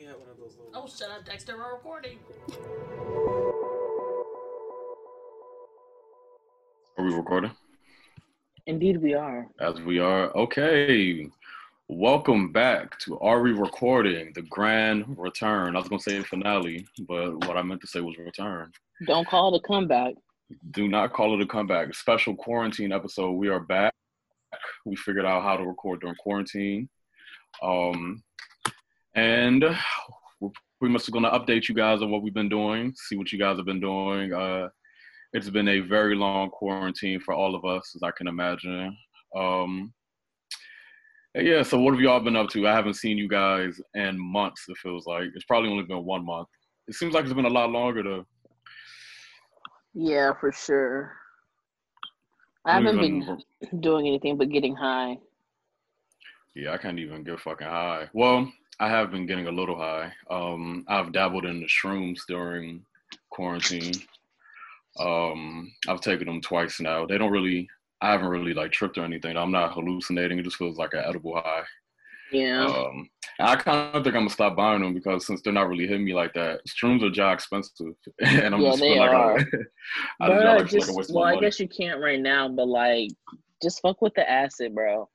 She had one of those little. Oh, shut up, Dexter. We're recording. Are we recording? Indeed, we are. As we are. Okay. Welcome back to Are We Recording? The grand return. I was gonna say finale, but what I meant to say was return. Don't call it a comeback. Do not call it a comeback. Special quarantine episode. We are back. We figured out how to record during quarantine. Um and we're pretty much gonna update you guys on what we've been doing, see what you guys have been doing. Uh it's been a very long quarantine for all of us, as I can imagine. Um, yeah, so what have y'all been up to? I haven't seen you guys in months, it feels like. It's probably only been one month. It seems like it's been a lot longer, though. Yeah, for sure. I haven't been doing anything but getting high. Yeah, I can't even get fucking high. Well, I have been getting a little high. Um, I've dabbled in the shrooms during quarantine. Um, I've taken them twice now. They don't really. I haven't really like tripped or anything. I'm not hallucinating. It just feels like an edible high. Yeah. Um, I kind of think I'm gonna stop buying them because since they're not really hitting me like that, shrooms are jaw expensive, and I'm yeah, just they like, are. I, I Bruh, just, like, just, like well, I guess you can't right now, but like, just fuck with the acid, bro.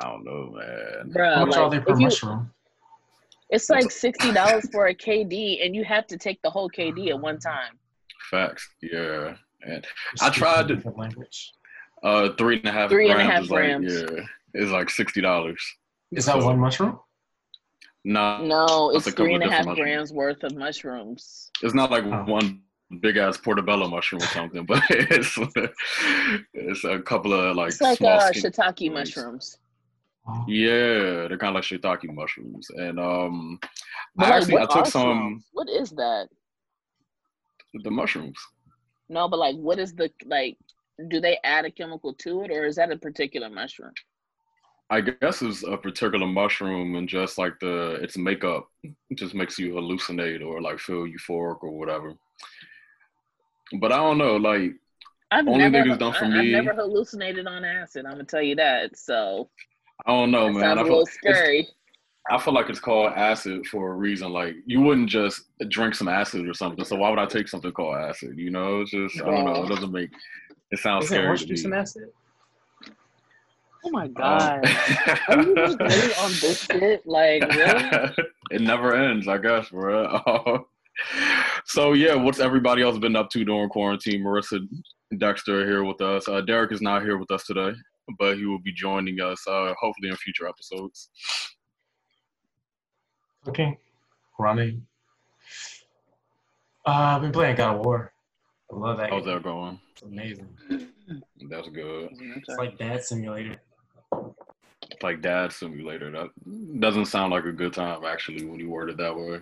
I don't know, man. Bro, How much are they per if you- mushroom? It's like sixty dollars for a KD, and you have to take the whole KD at one time. Facts, yeah. And I tried a to- different language. uh, three and a half Three and a grams half is like yeah, it's like sixty dollars. Is that So- one mushroom? Nah, No, it's a couple three and a half grams worth of mushrooms. it's not like Oh. one big ass portobello mushroom or something, but it's it's a couple of like It's like small uh, shiitake ones. mushrooms. Yeah, they're kind of like shiitake mushrooms, and um, But I like, actually I took are some shrooms? What is that? the mushrooms. No, but like, what is the like? Do they add a chemical to it, or is that a particular mushroom? I guess it's a particular mushroom, and just like the its makeup just makes you hallucinate or like feel euphoric or whatever. But I don't know, like I've Only never, thing it's done for I, me- I've never hallucinated on acid. I'm gonna tell you that. So I don't know, that man. sounds I a feel, little scary. I feel like it's called acid for a reason. Like you wouldn't just drink some acid or something. So why would I take something called acid? You know, it's just I don't know. It doesn't make it sounds Isn't scary orange to juice me. an acid? Oh my Um, god, are you just really on this shit? Like really? it never ends, I guess, bro. so yeah, what's everybody else been up to during quarantine? Marissa Dexter here with us. Uh, Derek is not here with us today, but he will be joining us uh, hopefully in future episodes. Okay. Running. Uh, I've been playing God of War. I love that. How's game. that going? It's amazing. That's good. It's like Dad Simulator. Like Dad Simulator. That doesn't sound like a good time actually when you word it that way.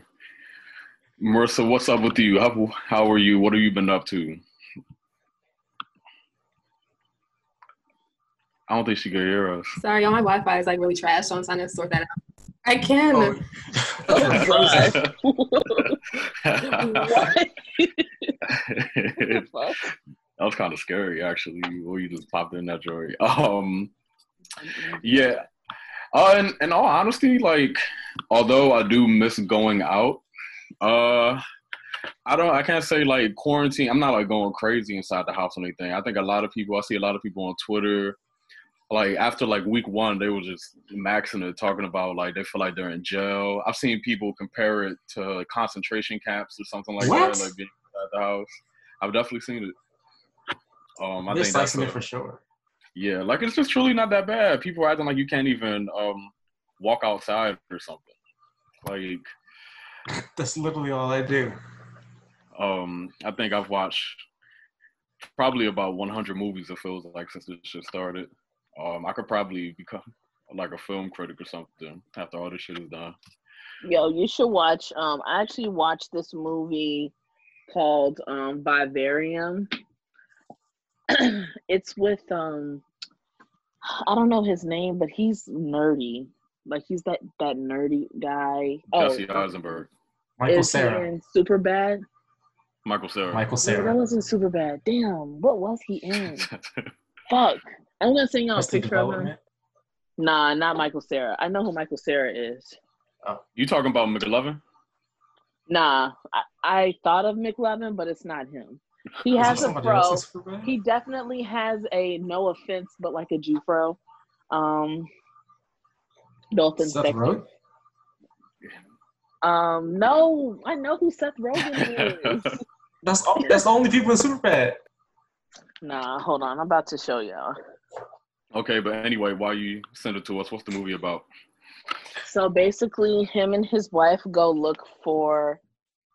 Marissa, what's up with you? How how are you? What have you been up to? I don't think she can hear us. Sorry, y'all, my Wi-Fi is like really trash, so I'm trying to sort that out. I can. Oh, God. what? that Fuck. was kind of scary, actually. When you just popped in that joy. Um, yeah. Uh, in, in all honesty, like, although I do miss going out, uh, I don't. I can't say like quarantine. I'm not like going crazy inside the house or anything. I think a lot of people. I see a lot of people on Twitter. Like after like week one, they were just maxing it, talking about like they feel like they're in jail. I've seen people compare it to concentration camps or something like What? that, like being at the house. I've definitely seen it. Um, I This think that's a- it for sure. yeah, like it's just truly not that bad. People are acting like you can't even um walk outside or something. Like That's literally all I do. um I think I've watched probably about 100 movies. It feels like since this shit started. Um, I could probably become like a film critic or something after all this shit is done. Yo, you should watch. Um, I actually watched this movie called um Vivarium. it's with um, I don't know his name, but he's nerdy. Like he's that that nerdy guy. Jesse oh, Eisenberg, Michael Cera. Super Bad? Michael Cera. Michael Yeah, that wasn't super bad. Damn, what was he in? Fuck. I'm gonna sing y'all a picture of him. Nah, not Michael Cera. I know who Michael Cera is. Oh, you talking about McLovin? Nah, I, I thought of McLovin, but it's not him. He has a somebody fro. else in Superbad? He definitely has a no offense, but like a Jew fro. Um, no Seth Rogen? Um, no, I know who Seth Rogen is. That's all, that's the only people in Superbad. nah, hold on, I'm about to show y'all. Okay, but anyway, why you send it to us, what's the movie about? So basically, him and his wife go look for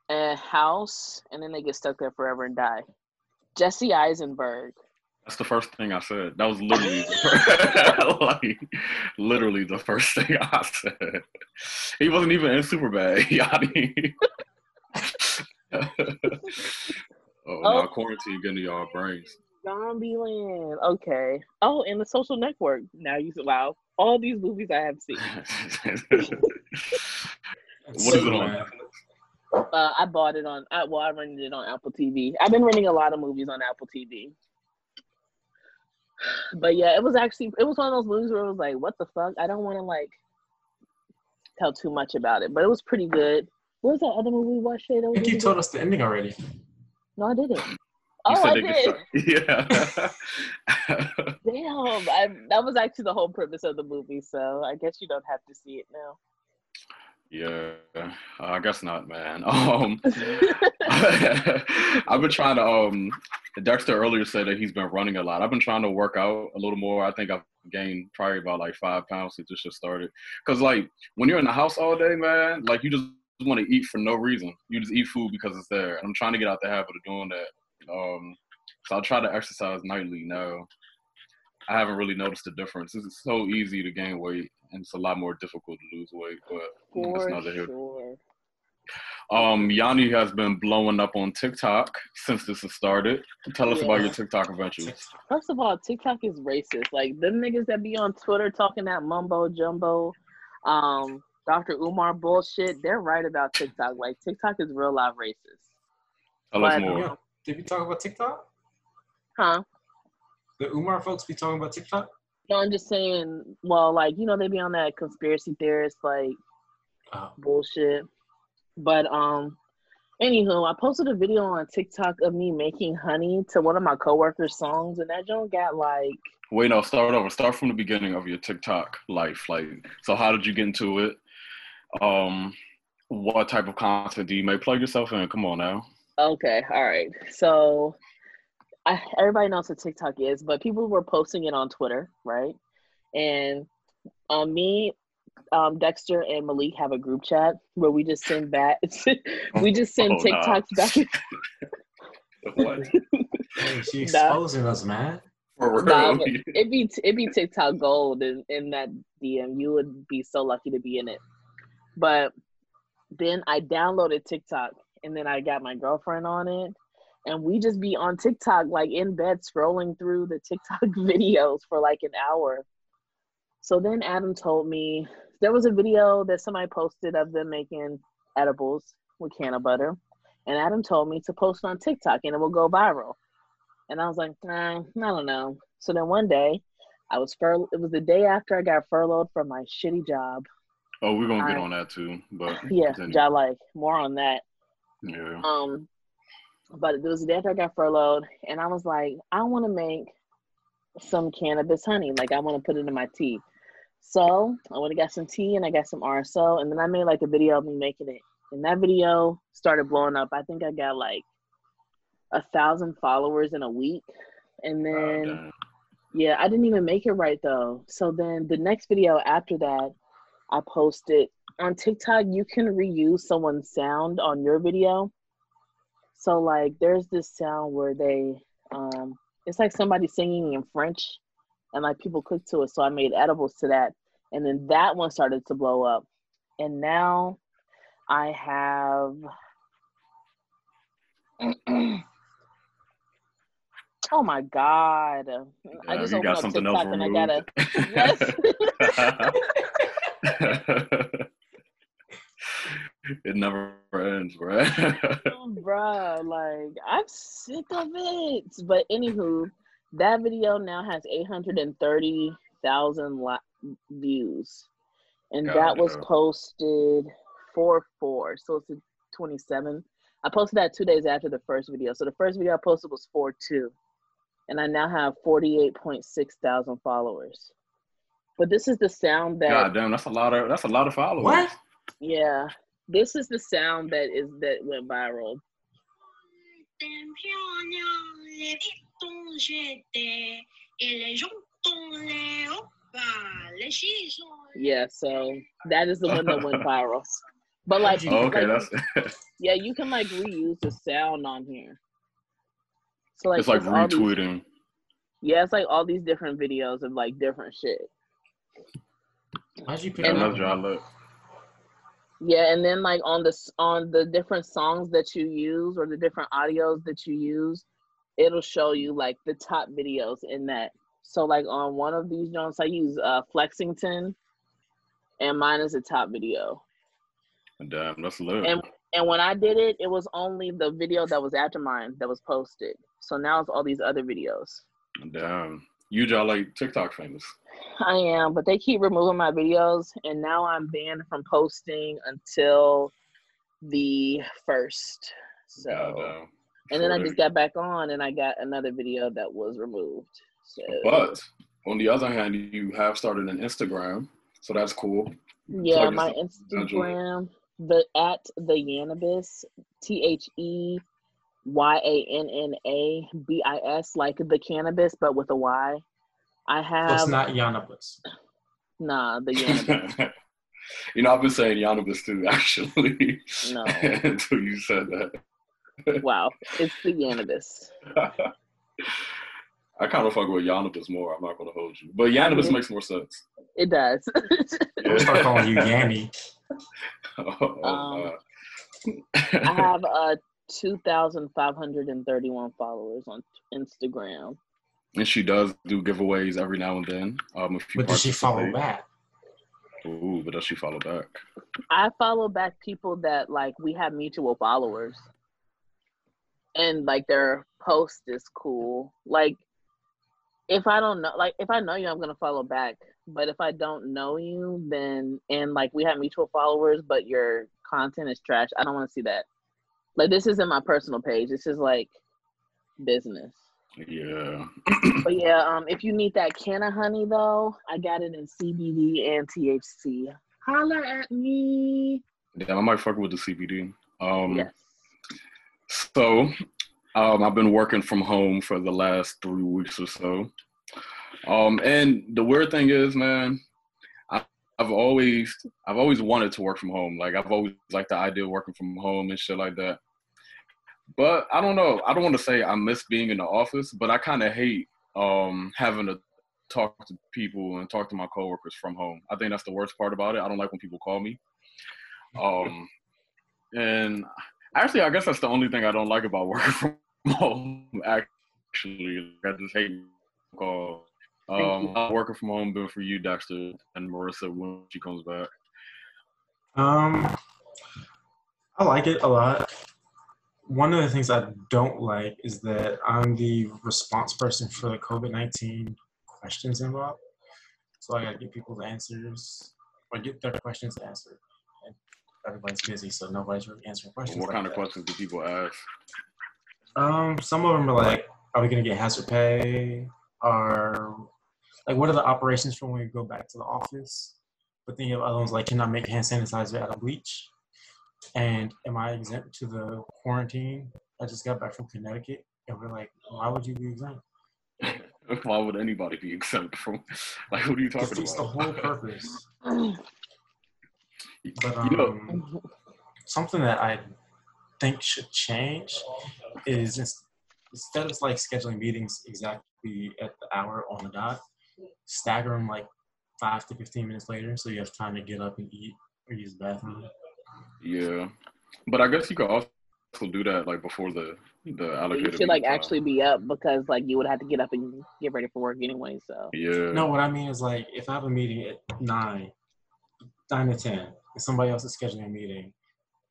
a house, and then they get stuck there forever and die. Jesse Eisenberg. That's the first thing I said. That was literally, like, literally the first thing I said. He wasn't even in Superbad. Yanni. oh, Oh. no, quarantine getting to y'all brains. Zombieland. Okay. Oh, and the Social Network. Now you said, wow. All these movies I have seen. what is it on? Uh, I bought it on. I, well, I rented it on Apple TV. I've been renting a lot of movies on Apple TV. But yeah, it was actually it was one of those movies where it was like, what the fuck? I don't want to like tell too much about it, but it was pretty good. What was that other movie we watched? I think you told us the ending already. No, I didn't. You Oh, I did. Yeah. Damn, I, that was actually the whole purpose of the movie. So I guess you don't have to see it now. yeah. I guess not, man. Um, I've been trying to. Um, Dexter earlier said that he's been running a lot. I've been trying to work out a little more. I think I've gained probably about like five pounds since this shit started. Cause like when you're in the house all day, man, like you just want to eat for no reason. You just eat food because it's there. And I'm trying to get out the habit of doing that. Um, so I try to exercise nightly now. I haven't really noticed a difference. It's so easy to gain weight, and it's a lot more difficult to lose weight. But that's For neither here. sure. Um, Yanni has been blowing up on TikTok since this has started. Tell us about your TikTok adventures. First of all, TikTok is racist. Like them niggas that be on Twitter talking that mumbo jumbo, um, Dr. Umar bullshit. They're right about TikTok. Like TikTok is real live racist. Tell us But- more. Yeah. Did we talk about TikTok? Huh? The Umar folks be talking about TikTok? No, I'm just saying. Well, like you know, they be on that conspiracy theorist like Oh. bullshit. But um, anywho, I posted a video on TikTok of me making honey to one of my coworkers' songs, and that joint got like Wait, no, start over. Start from the beginning of your TikTok life. Like, so how did you get into it? Um, what type of content do you make? Plug yourself in. Come on now. Okay, all right. So I, everybody knows what TikTok is, but people were posting it on Twitter, right? And um, me, um, Dexter, and Malik have a group chat where we just send back, we just send Oh, nah. TikToks back. What? Hey, she Nah. exposing us, man. For Nah, real? but it'd be it'd be TikTok gold in, in that DM. You would be so lucky to be in it. But then I downloaded TikTok and then I got my girlfriend on it. And we just be on TikTok, like in bed, scrolling through the TikTok videos for like an hour. So then Adam told me there was a video that somebody posted of them making edibles with can of butter. And Adam told me to post on TikTok and it will go viral. And I was like, nah, I don't know. So then one day, I was fur. It was the day after I got furloughed from my shitty job. Oh, we're gonna get I- on that too. But Yeah, continue. job life. More on that. Yeah. Um, but it was the day after I got furloughed, and I was like, I want to make some cannabis honey. Like I want to put it in my tea. So I went and got some tea, and I got some RSO, and then I made like a video of me making it. And that video started blowing up. I think I got like a thousand followers in a week, and then. Yeah, I didn't even make it right though. So then the next video after that, I posted on TikTok. You can reuse someone's sound on your video. So like, there's this sound where they, um, it's like somebody singing in French, and like people click to it. So I made edibles to that, and then that one started to blow up, and now I have. Oh my god! I just you opened got up something TikTok else and I gotta. it never ends, right? Oh, Bruh, like I'm sick of it. But anywho, that video now has 830,000 li- views, and that was Gotcha. posted four four. So it's a 27. I posted that two days after the first video. So the first video I posted was 4 2. And I now have 48.6 thousand followers. But this is the sound that God damn, that's a lot of that's a lot of followers. What? yeah. This is the sound that is that went viral. Yeah, so that is the one that went viral. But like, oh, okay, like, that's yeah, you can like reuse the sound on here. So like, it's like retweeting. These, yeah, it's like all these different videos of like different shit. How'd you pick and, another job look? Yeah, and then like on the on the different songs that you use or the different audios that you use, it'll show you like the top videos in that. So like on one of these joints, I use uh Flexington, and mine is the top video. Damn, that's lit. And and when I did it, it was only the video that was after mine that was posted. So now it's all these other videos. Damn. You y'all like TikTok famous. I am, but they keep removing my videos, and now I'm banned from posting until the first. So, Goddamn. and then I just got back on, and I got another video that was removed. So, But on the other hand, you have started an Instagram, so that's cool. yeah, my. Instagram, the at the Yannabis, T H E Y A N N A B I S, like the cannabis, but with a Y. I So have it's not Yanabus. nah the Yannabis. you know, I've been saying Yanibus too, actually. No. Until you said that. wow, it's the Yannabis. I kind of fuck with Yanibus more. I'm not gonna hold you, but Yanibus Mhm. makes more sense. It does. I'm start calling you Yanni. Oh, Um, uh, I have uh 2,531 followers on Instagram. and she does do giveaways every now and then. Um, if you But does she follow back? Ooh, but does she follow back? I follow back people that like we have mutual followers. And like their post is cool. Like if I don't know like if I know you I'm gonna follow back. But if I don't know you, then and like we have mutual followers, but your content is trash, I don't wanna see that. Like this isn't my personal page. This is like business. Yeah. But yeah, um, if you need that can of honey though, I got it in CBD and THC. Holler at me. Yeah, I might fuck with the CBD. Um, yes. So, um, I've been working from home for the last three weeks or so. Um, and the weird thing is, man, I, I've always, I've always wanted to work from home. Like I've always liked the idea of working from home and shit like that. But I don't know. I don't want to say I miss being in the office, but I kind of hate um, having to talk to people and talk to my coworkers from home. I think that's the worst part about it. I don't like when people call me. Um, and actually, I guess that's the only thing I don't like about working from home. Actually, I just hate calls. Um, I'm working from home, been for you, Dexter, and Marissa when she comes back. Um, I like it a lot. One of the things I don't like is that I'm the response person for the COVID 19 questions involved. So I gotta get people's answers or get their questions answered. And everybody's busy, so nobody's really answering questions. What like kind of that. questions do people ask? Um, some of them are like, are we gonna get hazard pay? Are like, what are the operations for when we go back to the office? But then you have other ones like, can I make hand sanitizer out of bleach? And am I exempt to the quarantine? I just got back from Connecticut, and we're like, why would you be exempt? Why would anybody be exempt from? Like, what are you talking about? It's the whole purpose. But um, You know- something that I think should change is ins- instead of like scheduling meetings exactly at the hour on the dot, stagger them like five to fifteen minutes later, so you have time to get up and eat or use the bathroom. Yeah, but I guess you could also do that like before the the You should like meeting time. actually be up because like you would have to get up and get ready for work anyway. So Yeah. No, what I mean is like if I have a meeting at nine, nine to ten, and somebody else is scheduling a meeting,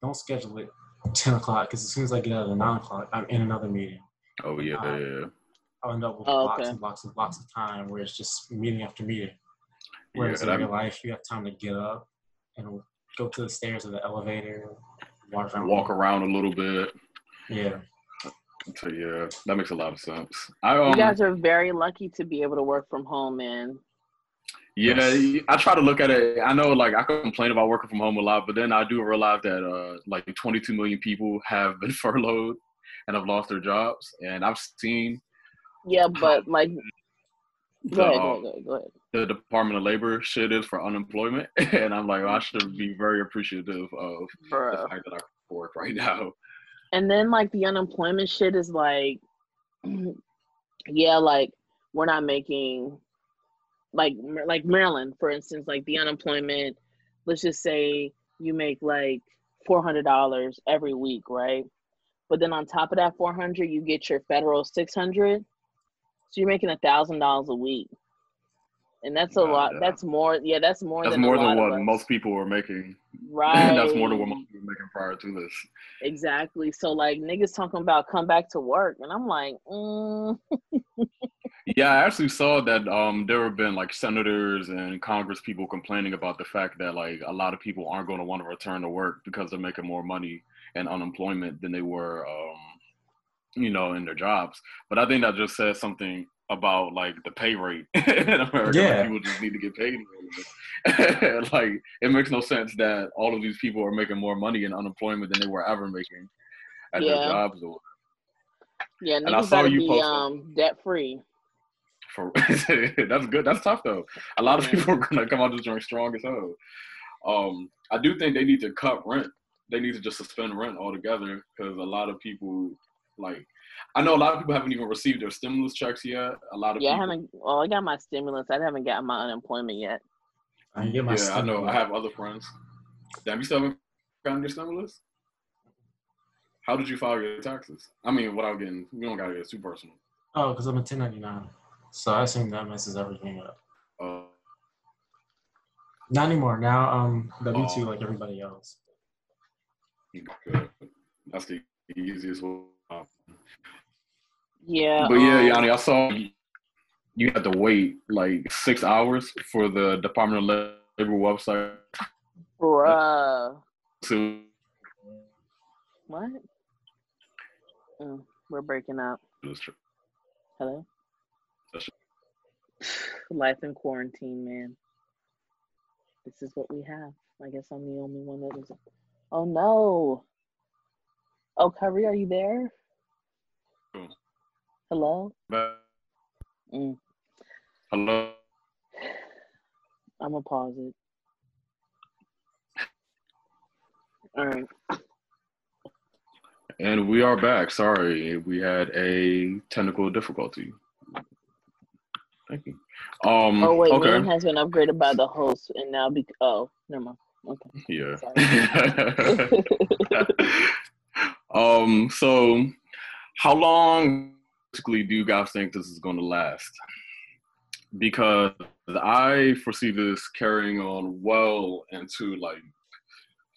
don't schedule it ten o'clock because as soon as I get out of the nine o'clock, I'm in another meeting. Oh yeah, Uh, yeah. I'll end up with Oh, blocks okay. and blocks and blocks of time where it's just meeting after meeting. Yeah, Whereas in that- real life, you have time to get up and go to the stairs of the elevator, Water fountain. walk around a little bit. Yeah. So yeah, that makes a lot of sense. I um, you guys are very lucky to be able to work from home, man. Yeah, Yes. I try to look at it. I know, like, I complain about working from home a lot, but then I do realize that, uh, like, 22 million people have been furloughed and have lost their jobs, and I've seen Yeah, but like, the, go ahead, uh, go ahead, go ahead, go ahead. The Department of Labor shit is for unemployment, and I'm like, I should be very appreciative of the fact that I work right now. And then like the unemployment shit is like, yeah, like we're not making, like like Maryland, for instance, like the unemployment. Let's just say you make like four hundred dollars every week, right? But then on top of that four hundred, you get your federal six hundred. So you're making a thousand dollars a week, and that's a lot. yeah. That's more. Yeah, that's more That's than more than what most people were making. Right. That's more than what most people were making prior to this. Exactly. So like niggas talking about come back to work, and I'm like, mm, Yeah, I actually saw that um, there have been like senators and Congress people complaining about the fact that like a lot of people aren't going to want to return to work because they're making more money and unemployment than they were, um, you know, in their jobs. But I think that just says something about like the pay rate in America. Like, people just need to get paid. like it makes no sense that all of these people are making more money in unemployment than they were ever making at their jobs. Or, yeah, And I saw you be posted- um debt free. For that's good. That's tough though. A lot of people are gonna come out this joint strong as hell. Um, I do think they need to cut rent. They need to just suspend rent altogether because a lot of people, like, I know a lot of people haven't even received their stimulus checks yet. A lot of people Yeah, I haven't. Well, I got my stimulus. I haven't gotten my unemployment yet. I get my yeah, I know. I have other friends. Damn, you still haven't gotten your stimulus? How did you file your taxes? I mean, without getting, you don't gotta get too personal. Oh, because I'm a 1099. So I assume that messes everything up. Uh, Not anymore. Now I'm W two Oh. like everybody else. good. That's the easiest way. Yeah. But yeah, um, Yanni, I saw you, had to wait like six hours for the Department of Labor website Bruh. to. What? Mm, we're breaking up. Hello. Life in quarantine, man. This is what we have. I guess I'm the only one that is. Oh no. Oh, Curry, are you there? Hello. Mm, Hello. I'm gonna pause it. All right. And we are back. Sorry, we had a technical difficulty. Thank you. Um, Oh wait, okay. man has been upgraded by the host, and now be oh, never mind. Okay. Yeah. um. So, how long basically do you guys think this is going to last? Because I foresee this carrying on well into like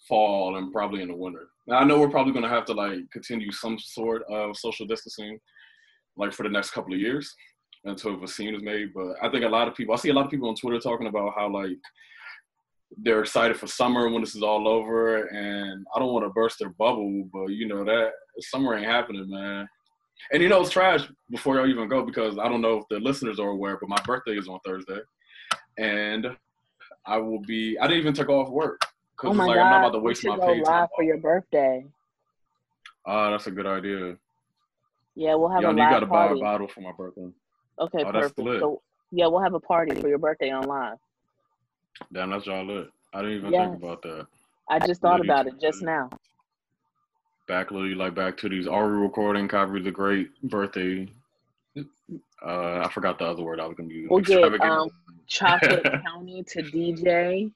fall and probably in the winter. Now I know we're probably going to have to like continue some sort of social distancing, like for the next couple of years until a vaccine is made. But I think a lot of people, I see a lot of people on Twitter talking about how like they're excited for summer when this is all over, and I don't want to burst their bubble, but you know that summer ain't happening, man. And you know it's trash before y'all even go because I don't know if the listeners are aware, but my birthday is on Thursday, and I will be. I didn't even take off work because Oh my like god, I'm not about to waste my go live for your birthday. Ah, that's a good idea. Yeah, we'll have Y'all a live to buy a party. bottle for my birthday. Okay, Oh, perfect. So yeah, we'll have a party for your birthday on live. Damn, that's y'all lit. I didn't even Yes. think about that. I just thought about it just now. Back literally like back to these. Are we recording Kyrie the Great birthday? Uh, I forgot the other word I was gonna use. We'll get, um, Chocolate County to DJ.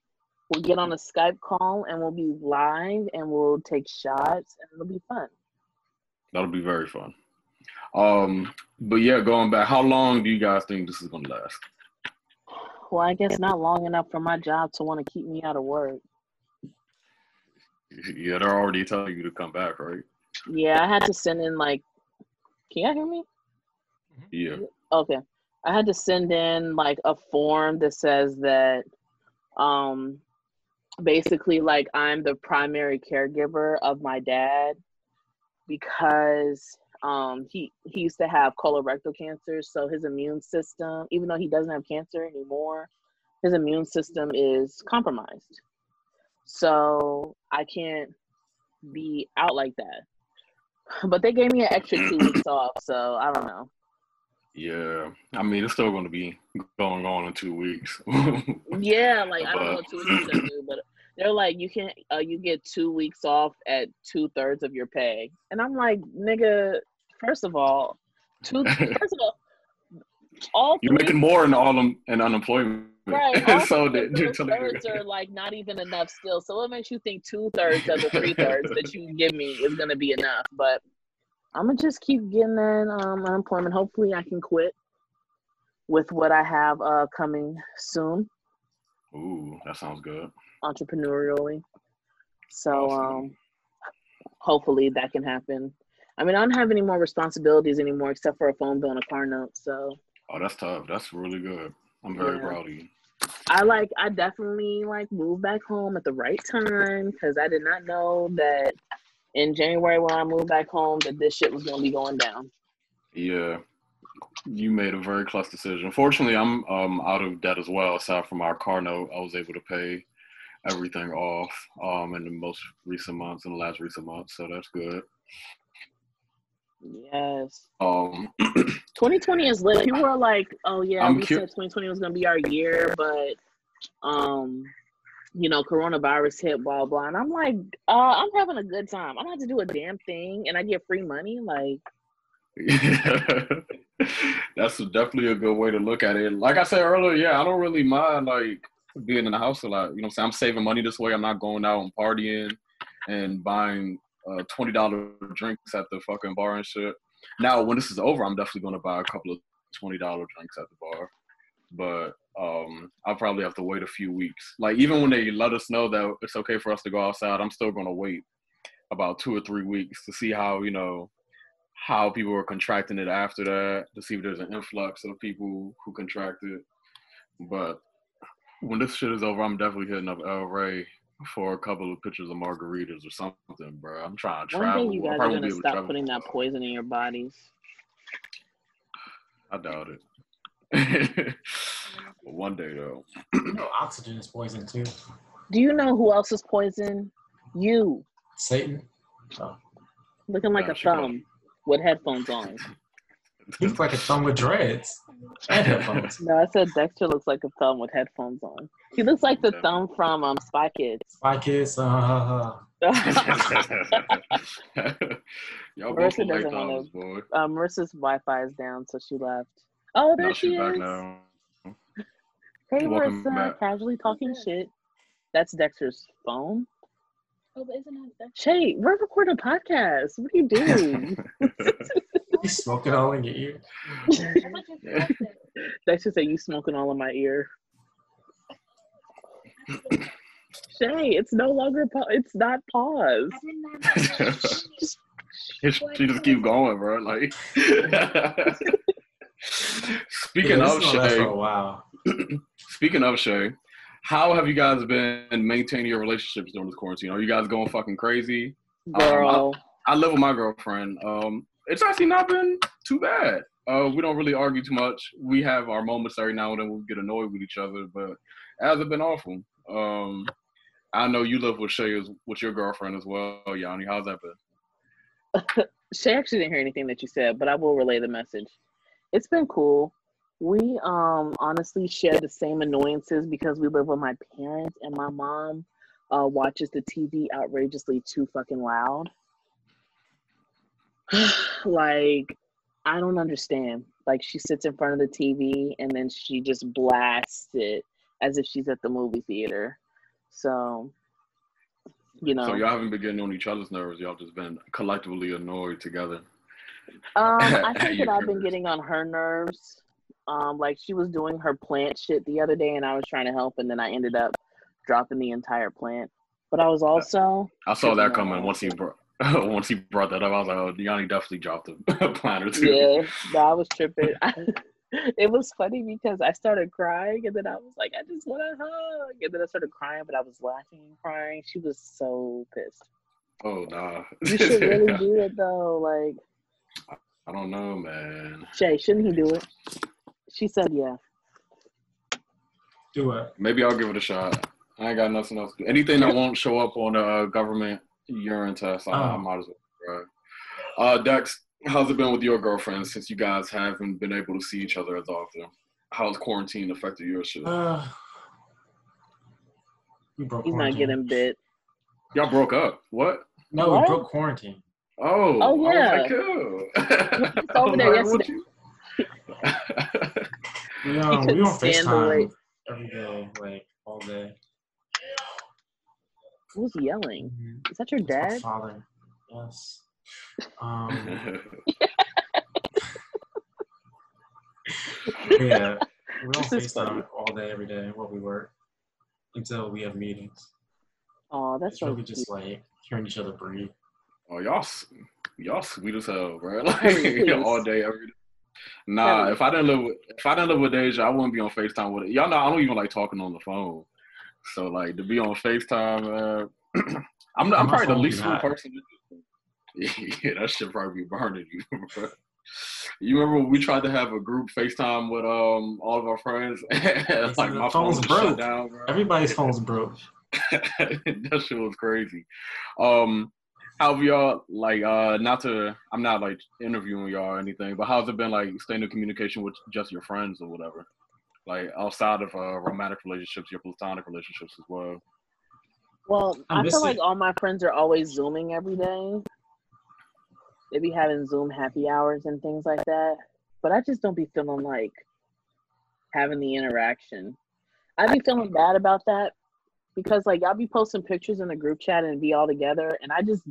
We'll get on a Skype call and we'll be live and we'll take shots and it'll be fun. That'll be very fun. Um, but yeah, going back, how long do you guys think this is gonna last? Well, I guess not long enough for my job to want to keep me out of work. Yeah, they're already telling you to come back, right? Yeah, I had to send in like, can y'all hear me? Yeah. Okay. I had to send in like a form that says that um basically like I'm the primary caregiver of my dad because um he he used to have colorectal cancer so his immune system even though he doesn't have cancer anymore his immune system is compromised. So i can't be out like that. But they gave me an extra two weeks off so i don't know. Yeah, I mean it's still going to be going on in two weeks. yeah like i don't know what two weeks do but they're like you can uh, you get two weeks off at two-thirds of your pay. And i'm like nigga first of all two first of all all You're making more in all them in unemployment. Right. so that you're telling thirds are like not even enough still. So what makes you think two thirds of the three thirds that you give me is gonna be enough? But I'm gonna just keep getting that um, unemployment. Hopefully, I can quit with what I have uh, coming soon, Ooh, that sounds good. entrepreneurially. So Awesome. um, hopefully that can happen. I mean, I don't have any more responsibilities anymore except for a phone bill and a car note. So Oh, that's tough. That's really good. I'm very Yeah. proud of you. I like I definitely like moved back home at the right time because I did not know that in January when I moved back home that this shit was gonna be going down. Yeah, you made a very close decision. Fortunately, I'm um out of debt as well. Aside from our car note, I was able to pay everything off um in the most recent months, in the last recent months. So that's good. Yes. Um, 2020 is lit. People were like, "Oh yeah, I'm we cu- said 2020 was gonna be our year, but um, you know, coronavirus hit, blah blah." And I'm like, uh, "I'm having a good time. I don't have to do a damn thing, and I get free money. Like, that's definitely a good way to look at it. Like I said earlier, yeah, I don't really mind like being in the house a lot. You know, what I'm saying I'm saving money this way. I'm not going out and partying and buying uh, twenty dollar drinks at the fucking bar and shit. Now, when this is over, I'm definitely going to buy a couple of twenty dollar drinks at the bar. But um, I'll probably have to wait a few weeks. Like even when they let us know that it's okay for us to go outside, I'm still going to wait about two or three weeks to see how you know how people are contracting it after that to see if there's an influx of people who contract it. But when this shit is over, I'm definitely hitting up El Rey for a couple of pictures of margaritas or something, bro. I'm trying to one travel. day you guys are probably gonna be to stop putting that poison in your bodies." I doubt it. One day though. You know, oxygen is poison too. Do you know who else is poison? You, Satan. Oh. looking like Nah, a she don't. thumb with headphones on. He looks like a thumb with dreads and headphones. No, I said Dexter looks like a thumb with headphones on. He looks like the Yeah. thumb from um Spy Kids. Spy Kids. Uh, Y'all both Marissa like doesn't wanna- boy. uh, Marissa's Wi-Fi is down, so she left. Oh, there Now she she's back is. now. Hey, Welcome Marissa, back. casually casually talking shit. That's Dexter's phone. Oh, but isn't that Dexter? Shay, we're recording a podcast. What are you doing? you smoking all in your ear. That's just you Yeah. said that. You smoking all in my ear. Shay, it's no longer pa- it's not pause. I did not know that. she just keep going, bro. Like speaking Yeah, of is gonna last Shay, for a while. speaking of Shay, how have you guys been maintaining your relationships during this quarantine? Are you guys going fucking crazy? Girl. I live with my girlfriend. Um, it's actually not been too bad. Uh, we don't really argue too much. We have our moments every now and then. We get annoyed with each other, but it hasn't been awful. Um, I know you live with Shay with your girlfriend as well, Yanni. How's that been? Shay actually didn't hear anything that you said, but I will relay the message. It's been cool. We um honestly share the same annoyances because we live with my parents and my mom uh watches the TV outrageously too fucking loud. like I don't understand. Like she sits in front of the TV and then she just blasts it as if she's at the movie theater. So you know So y'all haven't been getting on each other's nerves. Y'all just been collectively annoyed together. Um, I think that I've been getting on her nerves. Um, like she was doing her plant shit the other day, and I was trying to help, and then I ended up dropping the entire plant. But I was also I saw that coming once he brought once he brought that up. I was like, oh, Yanni definitely dropped a plan or two. yeah, no, I was tripping. it was funny because I started crying and then I was like, I just want to hug. And then I started crying, but I was laughing and crying. She was so pissed. Oh nah. You should really do it though. Like, I don't know, man. Shay, shouldn't he do it? She said, yeah. Do it. Maybe I'll give it a shot. I ain't got nothing else. Anything that won't show up on a uh, government urine test, I, I Oh. might as well try. Uh, Dex, how's it been with your girlfriend since you guys haven't been able to see each other as often? How's quarantine affected your shit? Uh, we broke He's not quarantine. getting bit. Y'all broke up. What? No, What? we broke quarantine. Oh, Oh, I was yeah. like, cool. was over there I yesterday. what you- We um, we couldn't on FaceTime every day, like all day. Who's yelling? Mhm. Is that your It's my dad? father. Yes. Um, yeah, we're on This. FaceTime all day, every day while we work until we have meetings. Oh, that's so so we just like hearing each other breathe. oh, y'all, s- y'all sweet as hell, bro. Like all day, every day. Nah, if I didn't live with if I didn't live with Deja, I wouldn't be on Facetime with it. Y'all know I don't even like talking on the phone. So like to be on Facetime, uh, I'm I'm probably the least cool person. Yeah, that shit probably be burning you. You remember when we tried to have a group FaceTime with um all of our friends? like my phone phone's broke. down, bro. Everybody's phone's broke. that shit was crazy. Um, how have y'all like? Uh, not to, I'm not like interviewing y'all or anything, but how's it been like staying in communication with just your friends or whatever? Like outside of uh, romantic relationships, your platonic relationships as well. Well, I I, miss feel like all my friends are always zooming every day. They be having Zoom happy hours and things like that. But I just don't be feeling like having the interaction. I be feeling bad about that because like y'all be posting pictures in the group chat and be all together and I just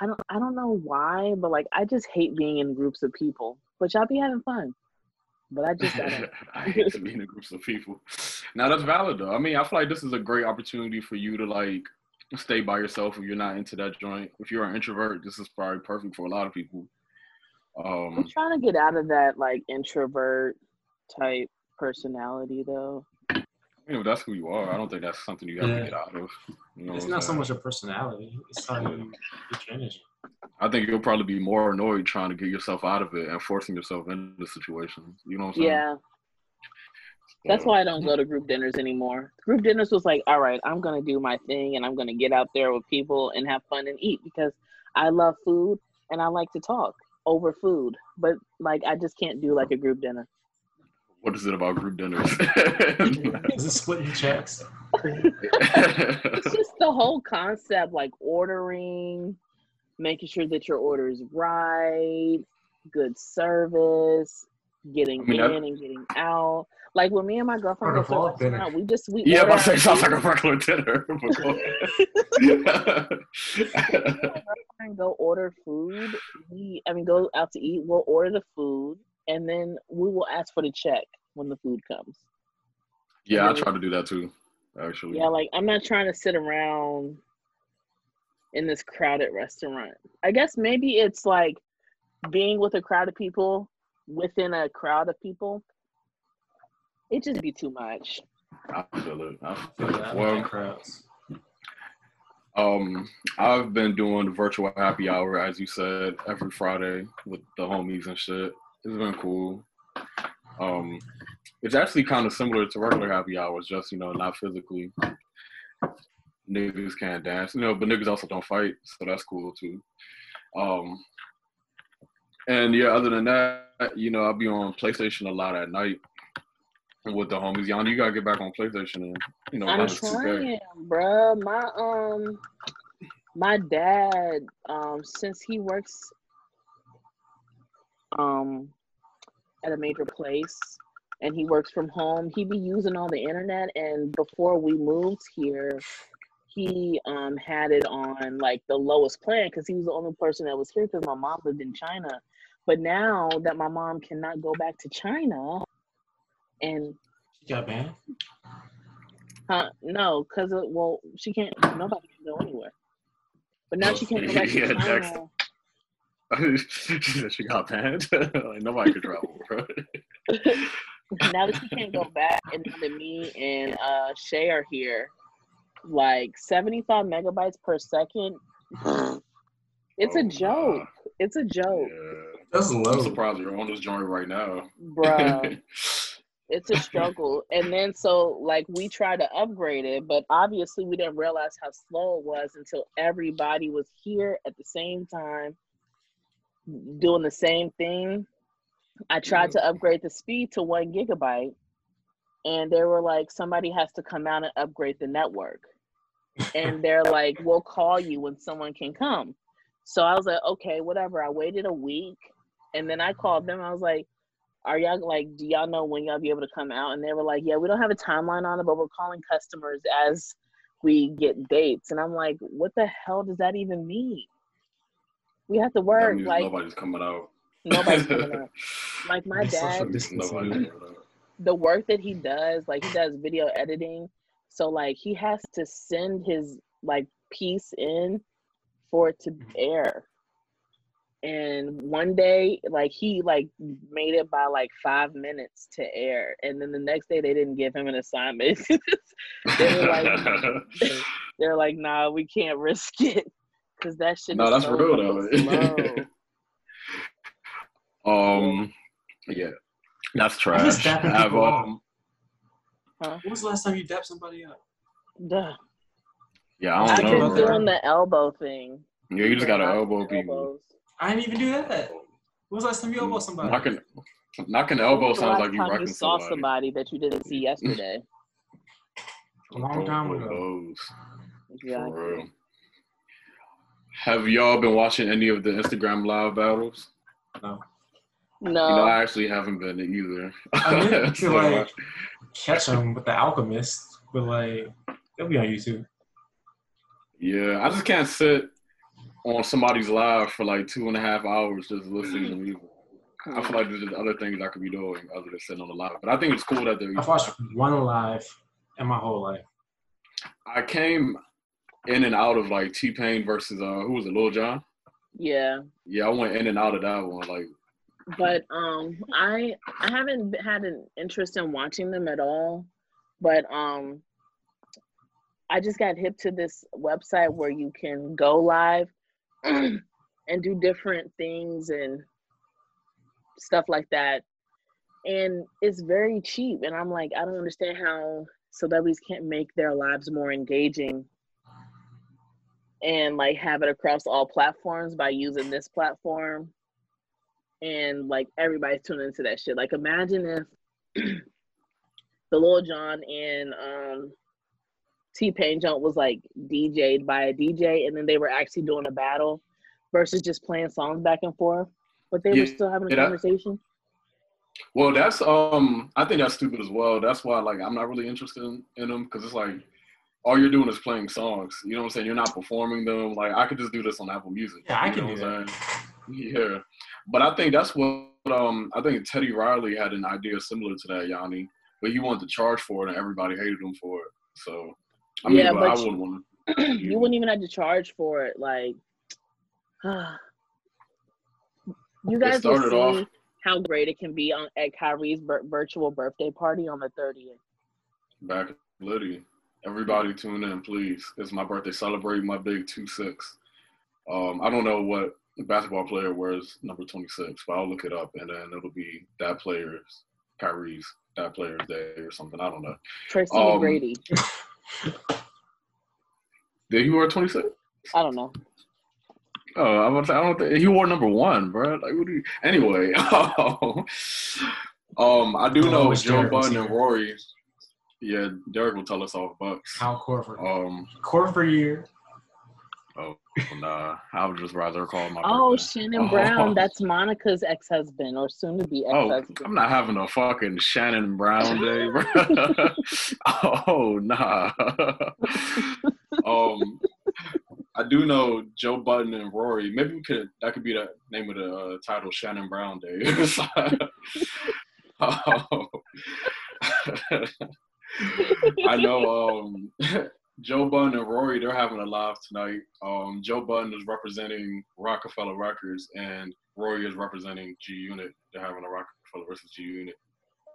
I don't I don't know why, but like I just hate being in groups of people. But y'all be having fun. But I just I don't I hate to be in a groups of people. Now that's valid though. I mean, I feel like this is a great opportunity for you to like stay by yourself if you're not into that joint. If you're an introvert, this is probably perfect for a lot of people. I'm Um, trying to get out of that like introvert type personality though. you know, that's who you are. I don't think that's something you have Yeah. to get out of. You know It's what I'm not so much a personality. It's how you get your energy. I think you'll probably be more annoyed trying to get yourself out of it and forcing yourself into the situation. You know what I'm saying? Yeah, that's why I don't go to group dinners anymore. Group dinners was like, all right, I'm gonna do my thing and I'm gonna get out there with people and have fun and eat because I love food and I like to talk over food. But like, I just can't do like a group dinner. What is it about group dinners? Is it splitting checks? It's just the whole concept, like ordering, making sure that your order is right, good service, getting I mean, in that- and getting out. Like when me and my girlfriend go to a restaurant, we just we yeah, order but it sounds like a regular dinner. but go and go order food. We, I mean, go out to eat. We'll order the food, and then we will ask for the check when the food comes. yeah, I try to do that too. Actually, Yeah, like I'm not trying to sit around in this crowded restaurant. I guess maybe it's like being with a crowd of people within a crowd of people. It just be too much. I feel it. I Feel feel that Well, the crowds. Um, I've been doing the virtual happy hour, as you said, every Friday with the homies and shit. It's been cool. Um, it's actually kind of similar to regular happy hours, just you know, not physically. Niggas can't dance, you know, but niggas also don't fight, so that's cool too. Um, and yeah, other than that, you know, I'll be on PlayStation a lot at night with the homies. Yana, you gotta get back on PlayStation and you know, I'm have a 2K. trying, bruh. My um, my dad, um, since he works um at a major place and he works from home, he be using all the internet. And before we moved here, he um had it on like the lowest plan because he was the only person that was here because my mom lived in China. But now that my mom cannot go back to China, and she got banned? Huh? No, because well, she can't. Nobody can go anywhere. But now she can't go back to Yeah, China. she said she got banned. like nobody could travel, bro. now that you can't go back, and now that me and uh, Shay are here, like 75 megabytes per second, it's Oh, a nah. joke. It's a joke, Yeah. That's I'm low. surprised you're on this joint right now. bruh. it's a struggle. And then so like we tried to upgrade it, but obviously we didn't realize how slow it was until everybody was here at the same time doing the same thing. I tried to upgrade the speed to one gigabyte and they were like, somebody has to come out and upgrade the network. And they're like, we'll call you when someone can come. So I was like, okay, whatever. I waited a week and then I called them. I was like, are y'all like, do y'all know when y'all be able to come out? And they were like, yeah, we don't have a timeline on it, but we're calling customers as we get dates. And I'm like, what the hell does that even mean? We have to That work means like nobody's coming out. nobody's coming out. Like my dad, distancing. Nobody's coming out. the work that he does, like he does video editing. So like he has to send his like piece in for it to air. And one day, like he like made it by like five minutes to air, and then the next day they didn't give him an assignment. they were like, they're like, nah, we can't risk it because that shit. no, is that's so real though. um, yeah, that's I miss trash. I've, people up. um, When was the last time you dapped somebody up? Duh. yeah, I I've don't been know. about that. doing the elbow thing. Yeah, you just gotta Knocking elbow people. I didn't even do that. When was the last time you elbowed somebody? Knocking, knocking When elbow sounds last like you time wrecking you saw somebody. somebody that you didn't see yesterday. A long time ago. Those, Yeah. For real. Have y'all been watching any of the Instagram live battles? No. You know, No. I actually haven't been either. I meant to So, like catch them with the Alchemist, but like they'll be on YouTube. yeah, I just can't sit on somebody's live for like two and a half hours just listening to music. I feel like there's just other things I could be doing other than sitting on the live. But I think it's cool that they're. I've watched one live in my whole life. I came in and out of like T Pain versus uh who was it, Lil Jon? Yeah. Yeah, I went in and out of that one. Like, But um I I haven't had an interest in watching them at all. But um I just got hip to this website where you can go live and do different things and stuff like that. And it's very cheap. And I'm like, I don't understand how celebrities can't make their lives more engaging and like have it across all platforms by using this platform. And like everybody's tuning into that shit. Like imagine if the Lil Jon and um T Pain jump was like DJ'd by a DJ and then they were actually doing a battle versus just playing songs back and forth. But they were still having a yeah, that- conversation. well, that's um, I think that's stupid as well. That's why like I'm not really interested in, in them because it's like all you're doing is playing songs. You know what I'm saying? You're not performing them. Like I could just do this on Apple Music. Yeah, I you can know do what I'm saying? Yeah, but I think that's what um I think Teddy Riley had an idea similar to that, Yanni. But he wanted to charge for it, and everybody hated him for it. So I mean, Yeah, but but I you- wouldn't want to. you wouldn't even have to charge for it. Like, you guys will started see off- how great it can be on at Kyrie's vir- virtual birthday party on the 30th. Back Liddy. Everybody tune in, please. It's my birthday. Celebrate my big two six. Um, I don't know what basketball player wears number twenty six, but I'll look it up and then it'll be that player's Kyrie's that player's day or something. I don't know. Tracy Um, McGrady. Did he wear twenty six? I don't know. Oh, I'm gonna say I don't think he wore number one, bro. Like, what do you, anyway, um, I do Oh, know wish Joe Derek Budden and. Rory. Yeah, Derek will tell us off bucks. Hal Corford. Um, Corford year. Oh nah, I would just rather call my. Oh, birthday. Shannon Oh. Brown. That's Monica's ex husband or soon to be ex Oh, husband. I'm not having a fucking Shannon Brown day, bro. oh nah. um, I do know Joe Budden and Rory. Maybe we could. That could be the name of the uh, title, Shannon Brown Day. Oh. I know. Um, Joe Budden and Rory, they're having a live tonight. Um, Joe Budden is representing Rockefeller Records, and Rory is representing G Unit. They're having a Rockefeller versus G Unit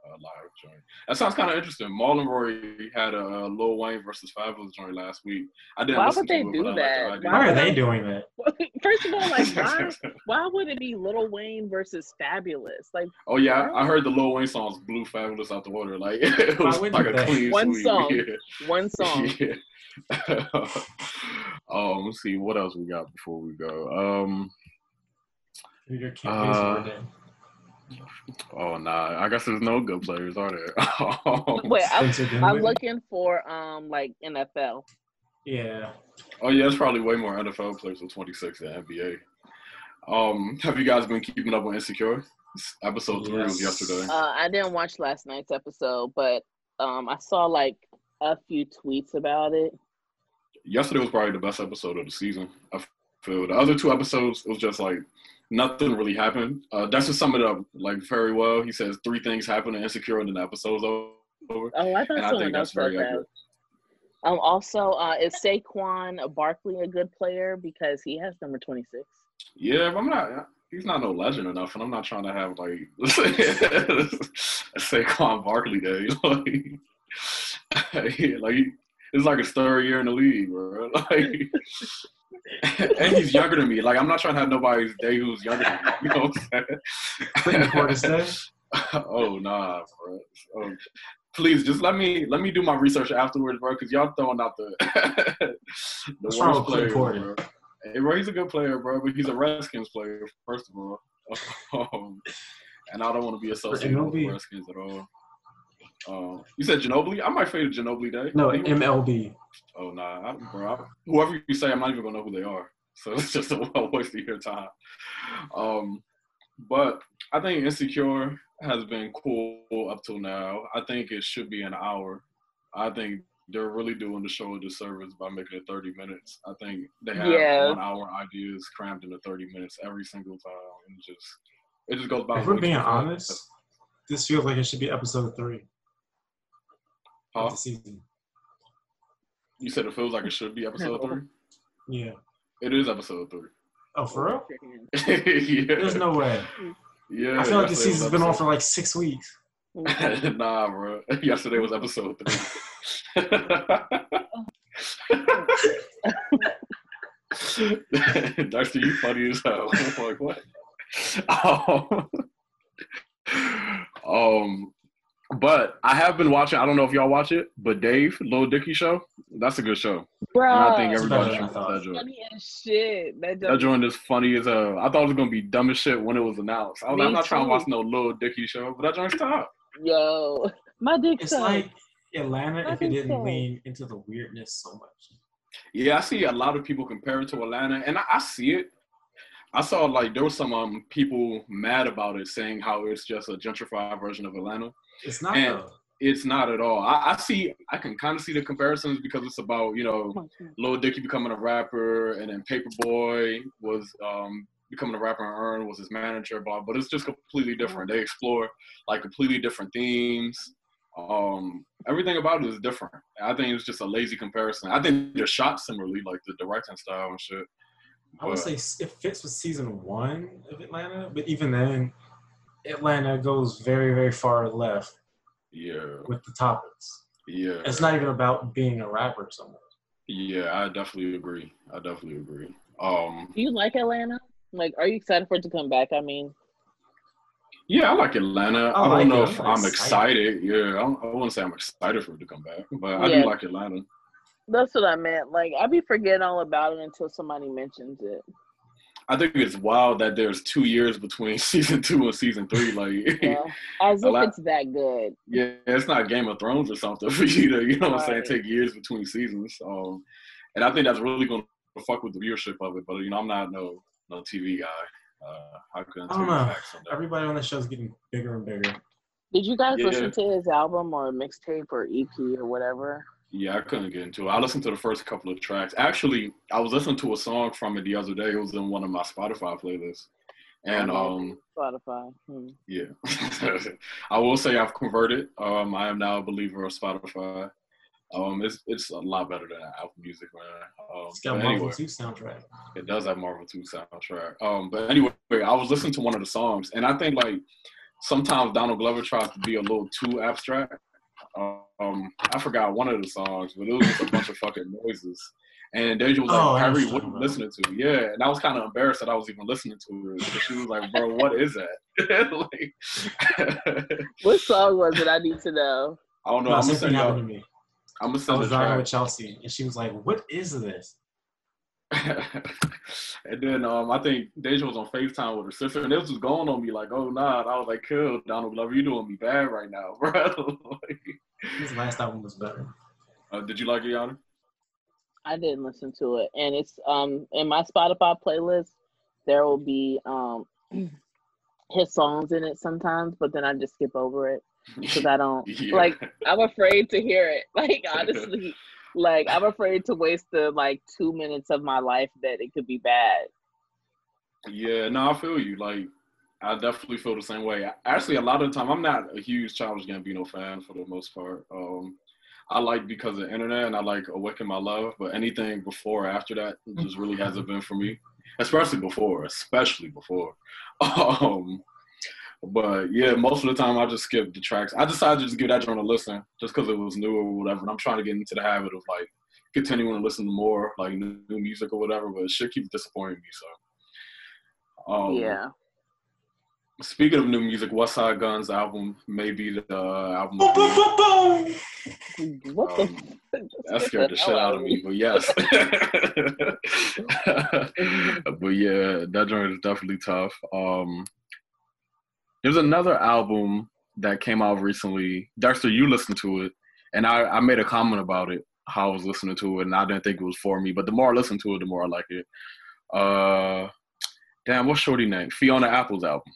uh, live joint. That sounds kind of interesting. Marlon Roy had a uh, Lil Wayne versus Fabolous joint last week. I didn't Why listen would they to it, do but that? like the Why are they doing that? First of all, like why why would it be Little Wayne versus Fabolous? Like Oh yeah, I heard the Lil Wayne songs blew Fabolous out the water. Like it was like a think? clean One sweep. song. Yeah. one song. Yeah. um, let's see what else we got before we go. Um, Your campaigns Uh, were dead. oh nah, I guess there's no good players, are there? Wait, I'm, I'm Dinwiddie? looking for um like NFL. Yeah. oh yeah, it's probably way more NFL players with 26 than NBA. Um, have you guys been keeping up on Insecure? Episode three was yesterday. Uh, I didn't watch last night's episode, but um I saw like a few tweets about it. yesterday was probably the best episode of the season. I feel the other two episodes it was just like nothing really happened. Uh, that's just sum it up like very well. He says three things happen in Insecure and then the episode's over. Oh, I thought And I think that's very that. accurate. Um, also, uh, is Saquon Barkley a good player because he has number twenty six? Yeah, but I'm not. He's not no legend enough, and I'm not trying to have like a Saquon Barkley day. Like, like it's like his third year in the league, bro. Like, and he's younger than me. Like, I'm not trying to have nobody's day who's younger than me. You know what I'm saying? Oh nah, bro. Oh, please just let me let me do my research afterwards, bro. Because y'all throwing out the the What's worst players, bro. Hey, bro, he's a good player, bro, but he's a Redskins player, first of all. Um, and I don't want to be associated with Redskins at all. Um, you said Ginobili? I might fade a Ginobili day. No, He- MLB. Oh nah, I, bro. I, whoever you say, I'm not even gonna know who they are. So it's just a well waste of your time. Um, but I think Insecure has been cool up till now. I think it should be an hour. I think they're really doing the show a disservice by making it 30 minutes. I think they have Yeah. one hour ideas crammed into 30 minutes every single time, and it just it just goes by. If we're being honest, this feels like it should be episode three Huh? of the season. you said it feels like it should be episode three. Yeah. It is episode three. Oh, for real? yeah. There's no way. Yeah, I feel like the season's been on for like six weeks. nah, bro. Yesterday was episode three. Dexter, you funny as hell. I'm like, what? Um, um, but I have been watching. I don't know if y'all watch it, but Dave, Lil Dicky show. That's a good show. And I think Bruh, everybody should watch thought. that joint. funny as shit. That That joke- joint is funny as hell. I thought it was gonna be dumb as shit when it was announced. I was Me like, I'm not trying to watch no Lil Dicky show, but that joint's top. Yo, my dick It's sucks. like Atlanta I if it didn't so. lean into the weirdness so much. Yeah, I see a lot of people compare it to Atlanta, and I, I see it. I saw like there was some um, people mad about it, saying how it's just a gentrified version of Atlanta. It's not And- though. It's not at all. I, I see. I can kind of see the comparisons because it's about you know Come on. Lil Dicky becoming a rapper, and then Paper Boi was um, becoming a rapper, and Earn was his manager. Blah, but it's just completely different. They explore like completely different themes. Um, everything about it is different. I think it's just a lazy comparison. I think they're shot similarly, like the directing style and shit. I would But- say it fits with season one of Atlanta, but even then, Atlanta goes very, very far left Yeah, with the topics. yeah, It's not even about being a rapper so much. yeah. I definitely agree. I definitely agree. Um, Do you like Atlanta? Like, are you excited for it to come back? I mean, yeah, I like Atlanta. I I, don't know it. if I'm I'm excited. excited. Yeah, I, don't, I wouldn't say I'm excited for it to come back, but I Yeah. do like Atlanta. that's what I meant. Like, I be forgetting all about it until somebody mentions it. I think it's wild that there's two years between season two and season three. Like, Yeah. As if lot- it's that good. yeah, it's not Game of Thrones or something for you to, you know what I'm saying, take years between seasons. Um, and I think that's really going to fuck with the viewership of it. But, you know, I'm not no no TV guy. Uh, I couldn't I don't know. on. Everybody on the show is getting bigger and bigger. Did you guys Yeah. listen to his album or mixtape or EP or whatever? Yeah, I couldn't get into it. I listened to the first couple of tracks. Actually, I was listening to a song from it the other day. It was in one of my Spotify playlists. And Oh, um, Spotify. Hmm. yeah, I will say I've converted. Um, I am now a believer of Spotify. Um, it's it's a lot better than Apple Music, man. Um, It's got Marvel anyway, 2 soundtrack. it does have Marvel 2 soundtrack. Um, but anyway, I was listening to one of the songs, and I think like sometimes Donald Glover tries to be a little too abstract. Um, I forgot one of the songs, but it was just a bunch of fucking noises. And Deja was like, Oh, I know Kyrie, what what you're you listening to? Yeah, and I was kind of embarrassed that I was even listening to it. But she was like, bro, what is that? like, What song was it? I need to know. I don't know. No, I'm gonna send thing y'all. to me. I'm gonna I send was the driving with Chelsea, and she was like, "What is this?" and then um, I think Deja was on FaceTime with her sister, and this was going on me like, oh nah. And I was like, cool, Donald Glover, you doing me bad right now, bro. like, His last album was better. uh, did you like it, Yana? I didn't listen to it, and it's um in my Spotify playlist. There will be um his songs in it sometimes, but then I just skip over it because I don't Yeah. like. I'm afraid to hear it. Like honestly, like I'm afraid to waste the like two minutes of my life that it could be bad. Yeah, no, I feel you. Like, I definitely feel the same way. Actually, a lot of the time, I'm not a huge Childish Gambino fan for the most part. Um, I like because of internet, and I like Awaken My Love. But anything before or after that just really hasn't been for me. Especially before, especially before. Um, but yeah, most of the time I just skip the tracks. I decided to just give that joint a listen just because it was new or whatever. And I'm trying to get into the habit of like continuing to listen to more like new, new music or whatever. But it shit keeps disappointing me. So um, yeah, Speaking of new music, Westside Gunn's album may be the uh, album. Boom, boom, boom, boom. what Um, the? That scared the shit out of me, but yes. but yeah, that joint is definitely tough. Um, there's another album that came out recently. Dexter, you listened to it, and I, I made a comment about it, how I was listening to it, and I didn't think it was for me. But the more I listen to it, the more I like it. Uh, damn, what's Shorty name? Fiona Apple's album.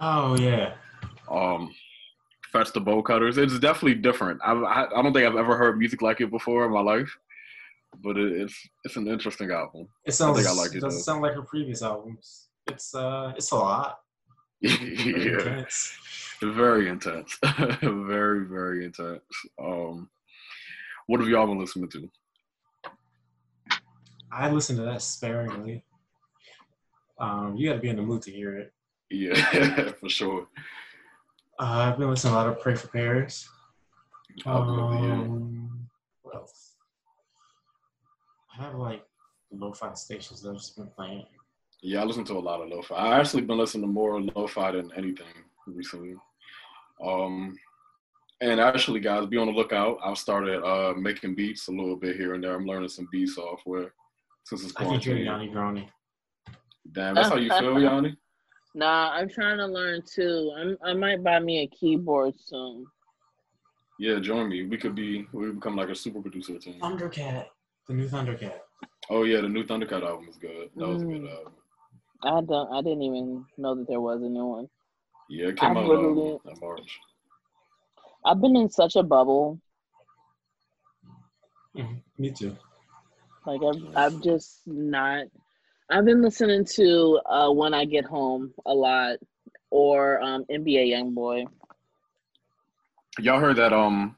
Oh yeah. um Fetch the Bolt Cutters. It's definitely different. I, I I don't think I've ever heard music like it before in my life, but it, it's it's an interesting album. It sounds. think I like it, doesn't though. sound like her previous albums. It's uh, it's a lot. Yeah, intense. very intense, very very intense. Um, what have y'all been listening to? I listen to that sparingly. Um, you got to be in the mood to hear it. Yeah, for sure. Uh, I've been listening to a lot of Pray for Paris. Album of the year. Um, what else? I have like lo-fi stations that I've just been playing. Yeah, I listen to a lot of lo-fi. I actually been listening to more lo-fi than anything recently. Um, and actually, guys, be on the lookout. I've started uh, making beats a little bit here and there. I'm learning some beat software since it's quarantine. I can hear quarantine. Yanni groaning. Damn, that's how you feel, Yanni? Nah, I'm trying to learn too. I'm, I might buy me a keyboard soon. Yeah, join me. We could be, we become like a super producer team. Thundercat, the new Thundercat. Oh yeah, the new Thundercat album is good. That was a good Mm. album. I don't. I didn't even know that there was a new one. Yeah, it came I out um, in March. I've been in such a bubble. Mhm, Me too. Like I've, I've just not. I've been listening to uh, "When I Get Home" a lot, or um, NBA YoungBoy. Y'all heard that um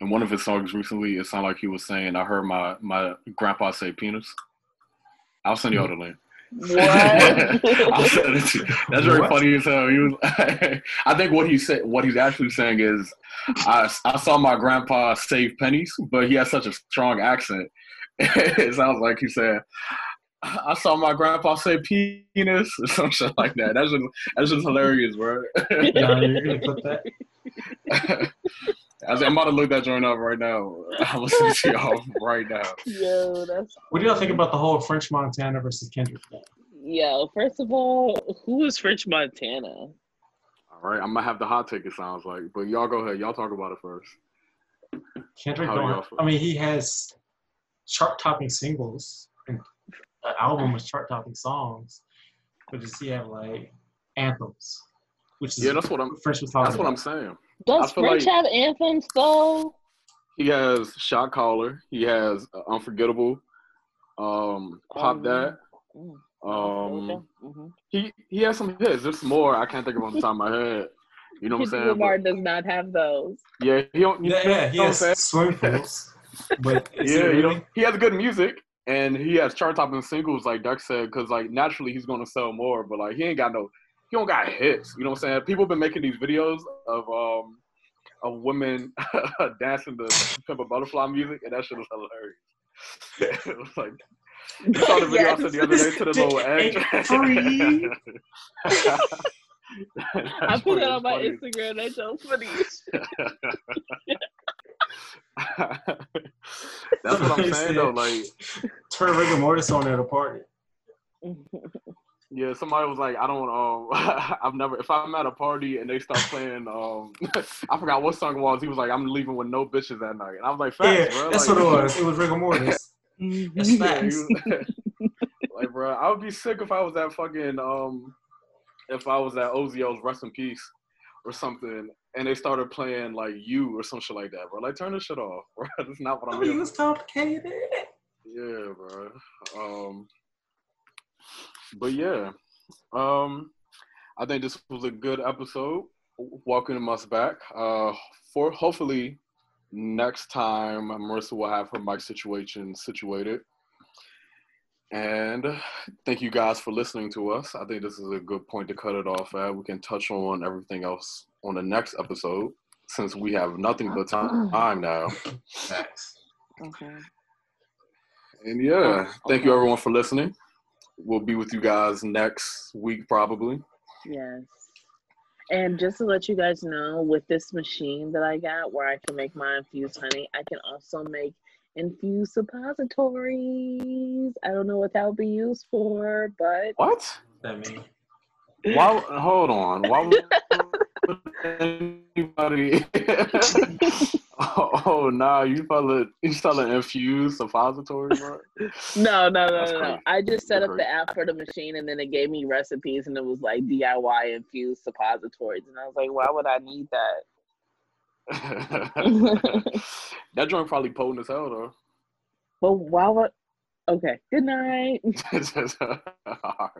in one of his songs recently, it sounded like he was saying, I heard my my grandpa say penis. I'll send y'all the link. What? I'll send it to you. That's very What? funny as hell. He was, I think what he said, what he's actually saying is, I, I saw my grandpa save pennies, but he has such a strong accent. it sounds like he said, I saw my grandpa say penis or some shit like that. That's just that's just hilarious, bro. Yanni, you're gonna put that. I was- I'm about to look that joint up right now. I'm listening to y'all right now. Yo, that's What do y'all think about the whole French Montana versus Kendrick thing? yo. First of all, who is French Montana? All right, I'm gonna have the hot take. It sounds like, but y'all go ahead. Y'all talk about it first. Kendrick do y'all don't. I mean, he has chart-topping singles and an album with chart-topping songs, but does he have like anthems? Which is Yeah, that's what I'm. French was talking That's what I'm saying. Does French like- have anthems though? He has Shot Caller. He has uh, Unforgettable. Um, Pop Um, That. Mm, Um, mhm. he he has some hits. There's more. I can't think of on the top of my head. You know what I'm Kendrick saying? Lamar But, does not have those. yeah, he don't. You Yeah, yeah, he know what I'm has saying? swimming but yeah, it you really? know, he has good music and he has chart topping singles like Duck said, because like naturally he's gonna sell more, but like he ain't got no he don't got hits. You know what I'm saying? People have been making these videos of um of women dancing to Pimp a Butterfly music, and that shit was hilarious. it was like you saw the video I said the other day to the little edge. Free. I put it on my Instagram. That's so funny. That's what I'm saying though. Like, Turn Rigamortus on at a party. Yeah, somebody was like, I don't. Um, I've never. If I'm at a party and they start playing, um, I forgot what song it was. He was like, I'm leaving with no bitches that night, and I was like, Yeah, bro. that's like, what it was. It was Rigamortus. That's facts. he like, bro, I would be sick if I was at fucking um, if I was at Ozio's Rest in Peace or something, and they started playing like you or some shit like that, bro. Like, turn this shit off, bro. That's not what I'm Oh, here you was complicated. Yeah, bro. Um, but yeah, um, I think this was a good episode. Welcoming us back. Uh, for hopefully next time, Marissa will have her mic situation situated. And thank you guys for listening to us. I think this is a good point to cut it off at. We can touch on everything else on the next episode since we have nothing but time time now. Facts. Okay. And yeah, thank you everyone for listening. We'll be with you guys next week probably. Yes. And just to let you guys know, with this machine that I got where I can make my infused honey, I can also make infused suppositories. I don't know what that would be used for, but What? That mean. Why? Hold on. Why would anybody? oh, oh nah, you selling you selling infused suppository, bro? no, no, no, That's no, no. I just set That's up the app for the machine and then it gave me recipes and it was like DIY infused suppositories. And I was like, why would I need that? that joint probably potent as hell though. but why would. Okay. Good night. All